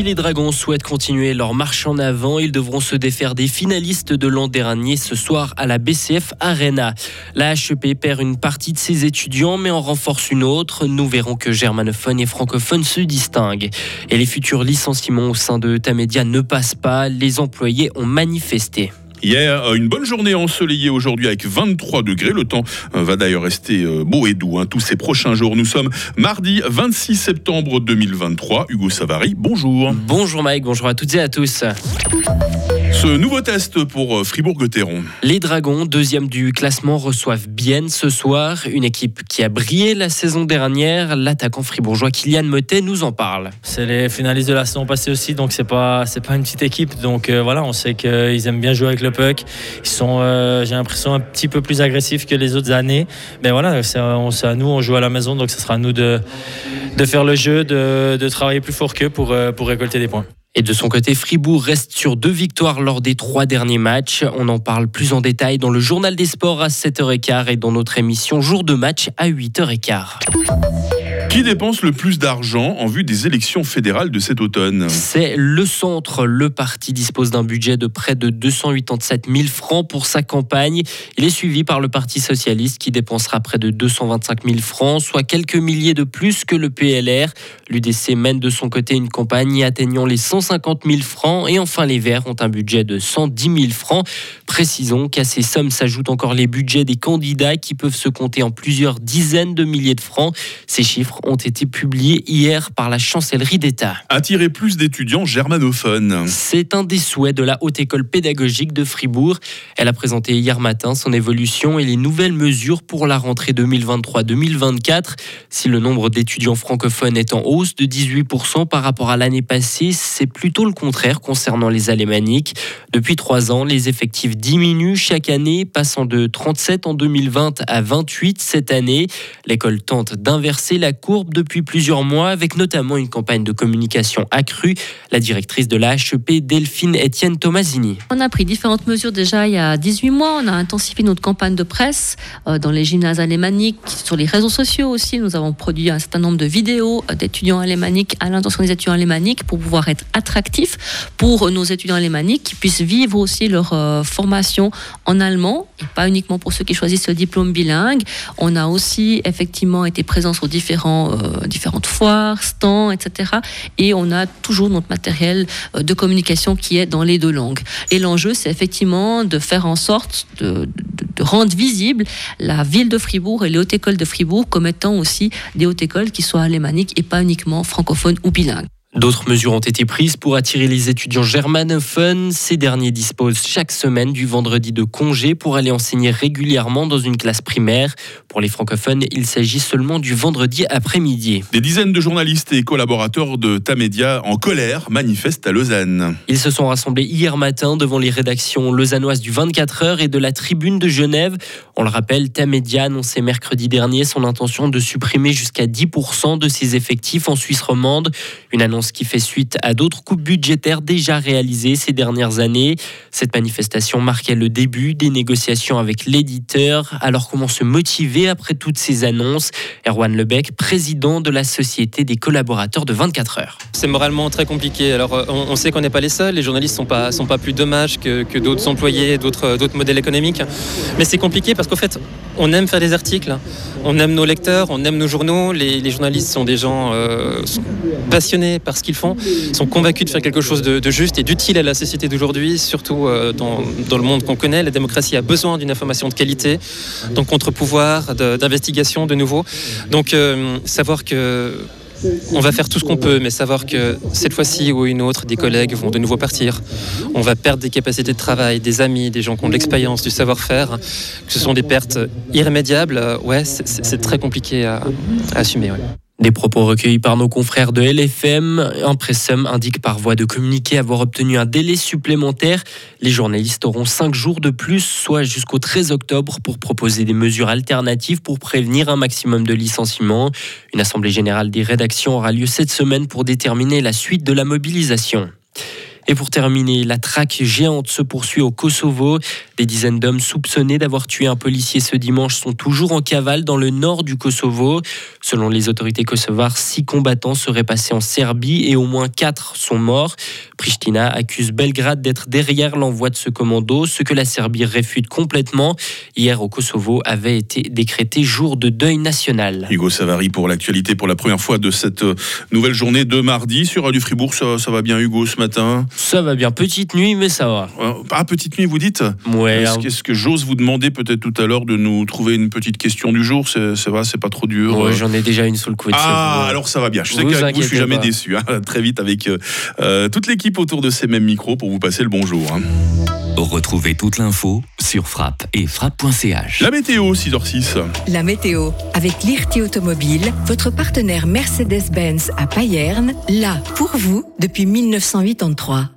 Si les Dragons souhaitent continuer leur marche en avant, ils devront se défaire des finalistes de l'an dernier ce soir à la BCF Arena. La HEP perd une partie de ses étudiants mais en renforce une autre. Nous verrons que germanophone et francophone se distinguent. Et les futurs licenciements au sein de Tamedia ne passent pas. Les employés ont manifesté. Hier, euh, une bonne journée ensoleillée aujourd'hui avec 23 degrés. Le temps euh, va d'ailleurs rester euh, beau et doux hein, tous ces prochains jours. Nous sommes mardi 26 septembre 2023. Hugo Savary, bonjour. Bonjour Mike, bonjour à toutes et à tous. Ce nouveau test pour euh, Fribourg-Gotteron. Les Dragons, deuxième du classement, reçoivent Bienne ce soir. Une équipe qui a brillé la saison dernière. L'attaquant fribourgeois Kylian Motet nous en parle. C'est les finalistes de la saison passée aussi, donc c'est pas c'est pas une petite équipe. Donc euh, voilà, on sait qu'ils aiment bien jouer avec le puck. Ils sont, euh, j'ai l'impression, un petit peu plus agressifs que les autres années. Mais voilà, c'est à nous, on joue à la maison, donc ce sera à nous de, de faire le jeu, de, de travailler plus fort qu'eux pour, pour récolter des points. Et de son côté, Fribourg reste sur deux victoires lors des trois derniers matchs. On en parle plus en détail dans le journal des sports à 7h15 et dans notre émission Jour de match à 8h15. Qui dépense le plus d'argent en vue des élections fédérales de cet automne C'est le centre. Le parti dispose d'un budget de près de 287 000 francs pour sa campagne. Il est suivi par le Parti socialiste qui dépensera près de 225 000 francs, soit quelques milliers de plus que le PLR. L'UDC mène de son côté une campagne atteignant les 150 000 francs. Et enfin, les Verts ont un budget de 110 000 francs. Précisons qu'à ces sommes s'ajoutent encore les budgets des candidats qui peuvent se compter en plusieurs dizaines de milliers de francs. Ces chiffres ont été publiés hier par la chancellerie d'État. Attirer plus d'étudiants germanophones. C'est un des souhaits de la Haute École pédagogique de Fribourg. Elle a présenté hier matin son évolution et les nouvelles mesures pour la rentrée 2023-2024. Si le nombre d'étudiants francophones est en hausse de 18% par rapport à l'année passée, c'est plutôt le contraire concernant les alémaniques. Depuis trois ans, les effectifs diminuent chaque année, passant de 37 en 2020 à 28 cette année. L'école tente d'inverser la courbe depuis plusieurs mois, avec notamment une campagne de communication accrue. La directrice de la HEP, Delphine Etienne Tomasini. On a pris différentes mesures déjà il y a 18 mois. On a intensifié notre campagne de presse euh, dans les gymnases alémaniques, sur les réseaux sociaux aussi. Nous avons produit un certain nombre de vidéos euh, d'étudiants alémaniques à l'intention des étudiants alémaniques pour pouvoir être attractifs pour nos étudiants alémaniques qui puissent vivre aussi leur euh, formation en allemand et pas uniquement pour ceux qui choisissent le diplôme bilingue. On a aussi effectivement été présents sur différents euh, différentes foires, stands, etc. Et on a toujours notre matériel euh, de communication qui est dans les deux langues. Et l'enjeu, c'est effectivement de faire en sorte de, de, rendre visible la ville de Fribourg et les hautes écoles de Fribourg comme étant aussi des hautes écoles qui soient alémaniques et pas uniquement francophones ou bilingues. D'autres mesures ont été prises pour attirer les étudiants germanophones. Ces derniers disposent chaque semaine du vendredi de congé pour aller enseigner régulièrement dans une classe primaire. Pour les francophones, il s'agit seulement du vendredi après-midi. Des dizaines de journalistes et collaborateurs de Tamedia en colère manifestent à Lausanne. Ils se sont rassemblés hier matin devant les rédactions lausannoises du 24 heures et de la Tribune de Genève. On le rappelle, Tamedia annonçait mercredi dernier son intention de supprimer jusqu'à 10% de ses effectifs en Suisse romande. Une annonce ce qui fait suite à d'autres coupes budgétaires déjà réalisées ces dernières années. Cette manifestation marquait le début des négociations avec l'éditeur. Alors comment se motiver après toutes ces annonces? Erwan Lebec, président de la Société des collaborateurs de 24 heures. C'est moralement très compliqué. Alors euh, on, sait qu'on n'est pas les seuls, les journalistes ne sont pas, plus dommages que, d'autres employés, d'autres, d'autres modèles économiques. Mais c'est compliqué parce qu'au fait, on aime faire des articles, on aime nos lecteurs, on aime nos journaux. Les, journalistes sont des gens euh, passionnés ce qu'ils font, sont convaincus de faire quelque chose de, juste et d'utile à la société d'aujourd'hui, surtout euh, dans, le monde qu'on connaît. La démocratie a besoin d'une information de qualité, donc contre-pouvoir, d'investigation de nouveau. Donc euh, savoir que on va faire tout ce qu'on peut, mais savoir que cette fois-ci ou une autre, des collègues vont de nouveau partir. On va perdre des capacités de travail, des amis, des gens qui ont de l'expérience, du savoir-faire. Que ce sont des pertes irrémédiables, euh, ouais, c'est très compliqué à, assumer. Des propos recueillis par nos confrères de LFM. Impressum indique par voie de communiqué avoir obtenu un délai supplémentaire. Les journalistes auront cinq jours de plus, soit jusqu'au 13 octobre, pour proposer des mesures alternatives pour prévenir un maximum de licenciements. Une assemblée générale des rédactions aura lieu cette semaine pour déterminer la suite de la mobilisation. Et pour terminer, la traque géante se poursuit au Kosovo. Des dizaines d'hommes soupçonnés d'avoir tué un policier ce dimanche sont toujours en cavale dans le nord du Kosovo. Selon les autorités kosovares, six combattants seraient passés en Serbie et au moins quatre sont morts. Pristina accuse Belgrade d'être derrière l'envoi de ce commando, ce que la Serbie réfute complètement. Hier au Kosovo avait été décrété jour de deuil national. Hugo Savary pour l'actualité pour la première fois de cette euh, nouvelle journée de mardi sur Radio Fribourg. Ça va bien Hugo ce matin? Ça va bien, petite nuit mais ça va. Ah, petite nuit vous dites Ouais. Est-ce que, que j'ose vous demander peut-être tout à l'heure de nous trouver une petite question du jour? C'est c'est vrai, c'est pas trop dur Ouais, euh j'en ai déjà une sous le coude. Ah, alors ça va bien. Je sais qu'avec vous, je suis jamais pas. déçu. hein. Très vite avec euh, euh, toute l'équipe autour de ces mêmes micros pour vous passer le bonjour. hein. Retrouvez toute l'info sur frappe et frappe.ch. La météo, 6h06. La météo avec Lirti Automobile, votre partenaire Mercedes-Benz à Payerne, là pour vous depuis 1983.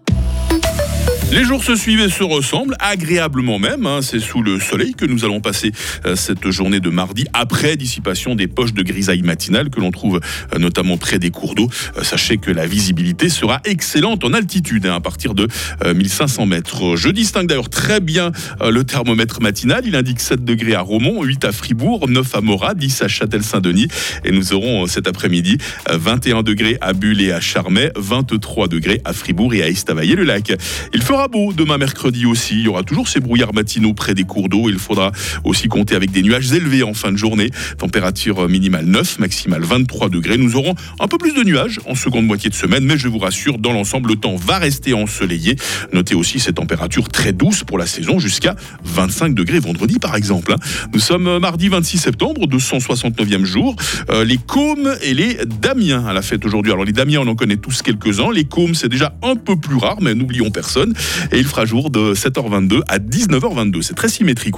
Les jours se suivent et se ressemblent, agréablement même. hein. C'est sous le soleil que nous allons passer euh, cette journée de mardi, après dissipation des poches de grisaille matinale que l'on trouve euh, notamment près des cours d'eau. Euh, Sachez que la visibilité sera excellente en altitude, hein, à partir de euh, 1500 mètres. Je distingue d'ailleurs très bien le thermomètre matinal. Il indique 7 degrés à Romont, 8 à Fribourg, 9 à Morat, 10 à Châtel-Saint-Denis. Et nous aurons cet après-midi euh, 21 degrés à Bulle et à Charmey, 23 degrés à Fribourg et à Estavayer-le-Lac. Il fera beau demain mercredi aussi. Il y aura toujours ces brouillards matinaux près des cours d'eau. Il faudra aussi compter avec des nuages élevés en fin de journée. Température minimale 9, maximale 23 degrés. Nous aurons un peu plus de nuages en seconde moitié de semaine, mais je vous rassure, dans l'ensemble, le temps va rester ensoleillé. Notez aussi ces températures très douces pour la saison, jusqu'à 25 degrés vendredi par exemple. hein. Nous sommes mardi 26 septembre, 269e jour. Euh, les Cômes et les Damiens à la fête aujourd'hui. Alors les Damiens, on en connaît tous quelques-uns. Les Cômes, c'est déjà un peu plus rare, mais n'oublions personne. Et il fera jour de 7h22 à 19h22. C'est très symétrique.